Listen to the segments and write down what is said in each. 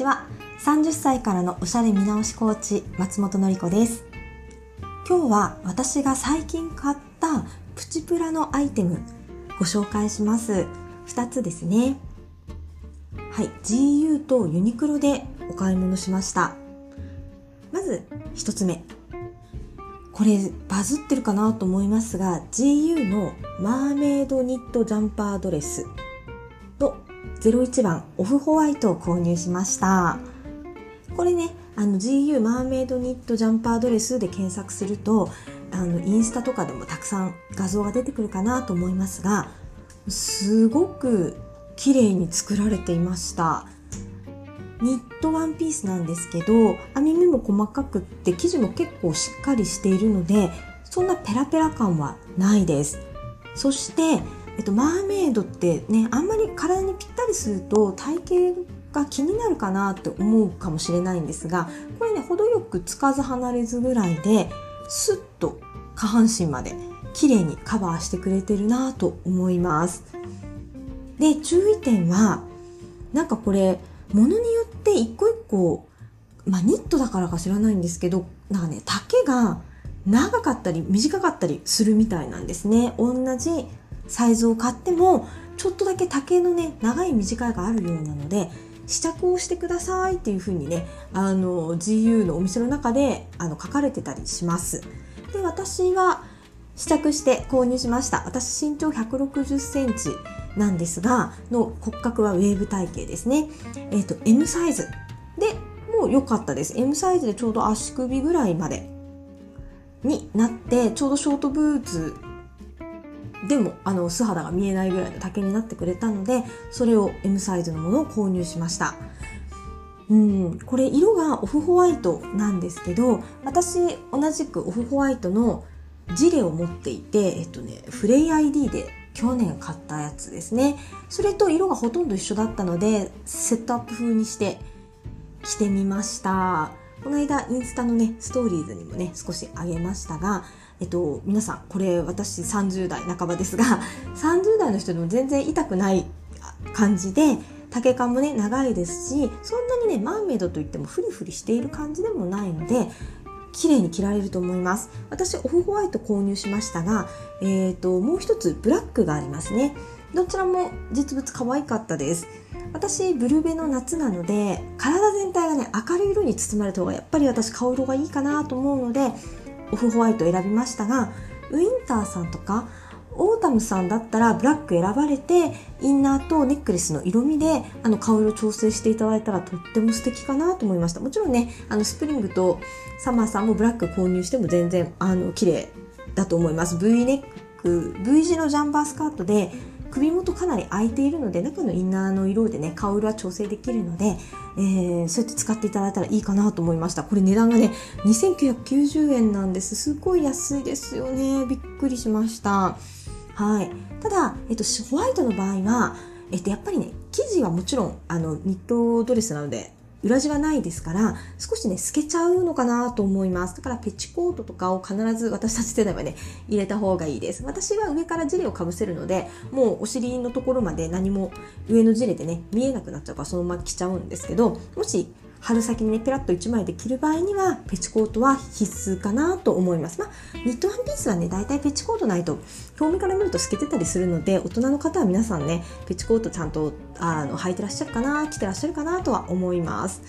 ちは。30歳からのおしゃれ見直しコーチ松本のり子です。今日は私が最近買ったプチプラのアイテムご紹介します。2つですね。はい。GU とユニクロでお買い物しました。まず1つ目。これバズってるかなと思いますが GU のマーメイドニットジャンパードレスの01番オフホワイトを購入しました。これねあの GU マーメイドニットジャンパードレスで検索するとあのインスタとかでもたくさん画像が出てくるかなと思いますがすごく綺麗に作られていました。ニットワンピースなんですけど編み目も細かくって生地も結構しっかりしているのでそんなペラペラ感はないです。そしてえっと、マーメイドってねあんまり体にぴったりすると体型が気になるかなって思うかもしれないんですがこれね程よくつかず離れずぐらいでスッと下半身まで綺麗にカバーしてくれてるなと思います。で注意点はなんかこれものによって一個一個まあニットだからか知らないんですけどなんかね丈が長かったり短かったりするみたいなんですね。同じサイズを買ってもちょっとだけ丈のね長い短いがあるようなので試着をしてくださいっていう風にねあの GU のお店の中であの書かれてたりします。で私は試着して購入しました。私身長160センチなんですがの骨格はウェーブ体型ですね。えっ、ー、と M サイズ。でもう良かったです。M サイズでちょうど足首ぐらいまでになってちょうどショートブーツでもあの素肌が見えないぐらいの丈になってくれたのでそれを M サイズのものを購入しました。うんこれ色がオフホワイトなんですけど私同じくオフホワイトのジレを持っていてえっとねフレイ ID で去年買ったやつですね。それと色がほとんど一緒だったのでセットアップ風にして着てみました。この間インスタのねストーリーズにもね少しあげましたがえっと、皆さんこれ私30代半ばですが 30代の人でも全然痛くない感じで丈感もね長いですしそんなにねマーメイドといってもフリフリしている感じでもないので綺麗に着られると思います。私オフホワイト購入しましたが、えーと、もう一つブラックがありますね。どちらも実物可愛かったです。私ブルベの夏なので体全体がね明るい色に包まれた方がやっぱり私顔色がいいかなと思うのでオフホワイト選びましたがウィンターさんとかオータムさんだったらブラック選ばれてインナーとネックレスの色味であの顔色調整していただいたらとっても素敵かなと思いました。もちろんねあのスプリングとサマーさんもブラック購入しても全然あの綺麗だと思います。V ネック V 字のジャンバースカートで首元かなり空いているので中のインナーの色でね顔色は調整できるので、えー、そうやって使っていただいたらいいかなと思いました。これ値段がね2990円なんです。すごい安いですよね。びっくりしました。はい。ただ、えっと、ホワイトの場合は、えっと、やっぱりね生地はもちろんあのニットドレスなので裏地はないですから少しね透けちゃうのかなと思います。だからペチコートとかを必ず私たち世代はね入れた方がいいです。私は上からジレをかぶせるのでもうお尻のところまで何も上のジレでね見えなくなっちゃうからそのまま着ちゃうんですけどもし春先にねペラッと1枚で着る場合にはペチコートは必須かなと思います。まあニットワンピースはね大体ペチコートないと表面から見ると透けてたりするので大人の方は皆さんねペチコートちゃんとあの履いてらっしゃるかな着てらっしゃるかなとは思います。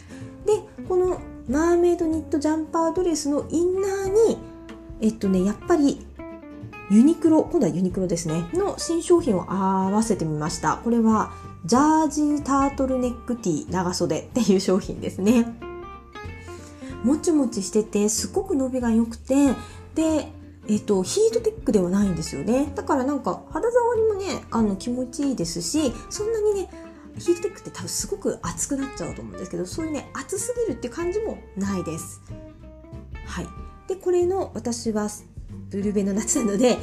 でこのマーメイドニットジャンパードレスのインナーにえっとねやっぱりユニクロ今度はユニクロですねの新商品を合わせてみました。これはジャージータートルネックティー長袖っていう商品ですね。もちもちしててすごく伸びが良くてで、えっと、ヒートテックではないんですよねだからなんか肌触りもねあの気持ちいいですしそんなにねヒートテックって多分すごく熱くなっちゃうと思うんですけどそういうね熱すぎるって感じもないです。はい、でこれの私はブルベの夏なので、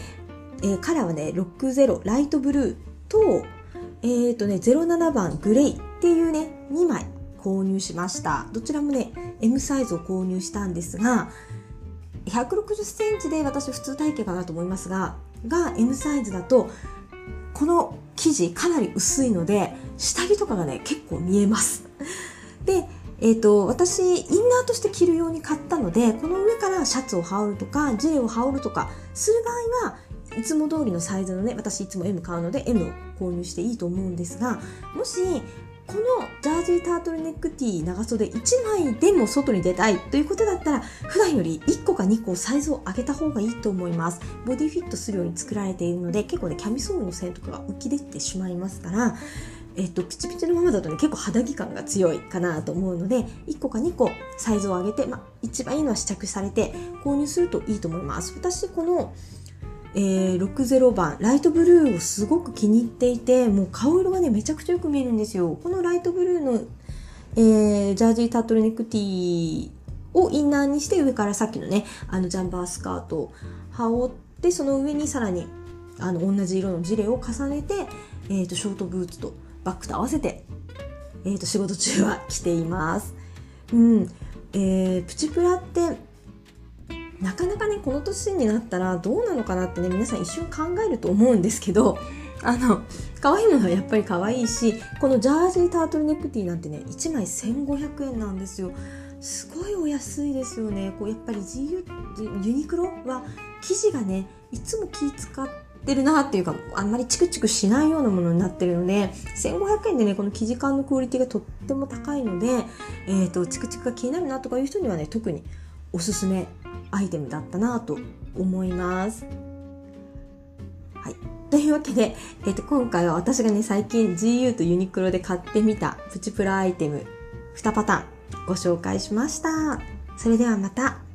えー、カラーはね60ライトブルーとえーとね、07番グレイっていうね、2枚購入しました。どちらもね、M サイズを購入したんですが、160センチで私普通体型かなと思いますが、が M サイズだと、この生地かなり薄いので、下着とかがね、結構見えます。で、えっ、ー、と、私、インナーとして着るように買ったので、この上からシャツを羽織るとか、ジレを羽織るとかする場合は、いつも通りのサイズのね、私いつも M 買うので M を購入していいと思うんですが、もし、このジャージータートルネックティー長袖1枚でも外に出たいということだったら普段より1個か2個サイズを上げた方がいいと思います。ボディフィットするように作られているので結構ねキャミソールの線とかが浮き出てしまいますからえっと、ピチピチのままだとね結構肌着感が強いかなと思うので1個か2個サイズを上げて、まあ、一番いいのは試着されて購入するといいと思います。私このえー、60番ライトブルーをすごく気に入っていてもう顔色がねめちゃくちゃよく見えるんですよ。このライトブルーの、えー、ジャージータートルネックティーをインナーにして上からさっきのねあのジャンバースカートを羽織ってその上にさらにあの同じ色のジレを重ねて、えーと、ショートブーツとバッグと合わせて、えーと仕事中は着ています。うん。えー、プチプラってなかなかねこの年になったらどうなのかなってね皆さん一瞬考えると思うんですけどあの可愛いものはやっぱり可愛いしこのジャージータートルネックティーなんてね1枚1500円なんですよ。すごいお安いですよね。こうやっぱり GU ユニクロは生地がねいつも気使ってるなっていうかあんまりチクチクしないようなものになってるので1500円でねこの生地感のクオリティがとっても高いので、えーとチクチクが気になるなとかいう人にはね特におすすめアイテムだったなと思います。はい。というわけで、え、ー、と、今回は私がね、最近 GU とユニクロで買ってみたプチプラアイテム2パターンご紹介しました。それではまた。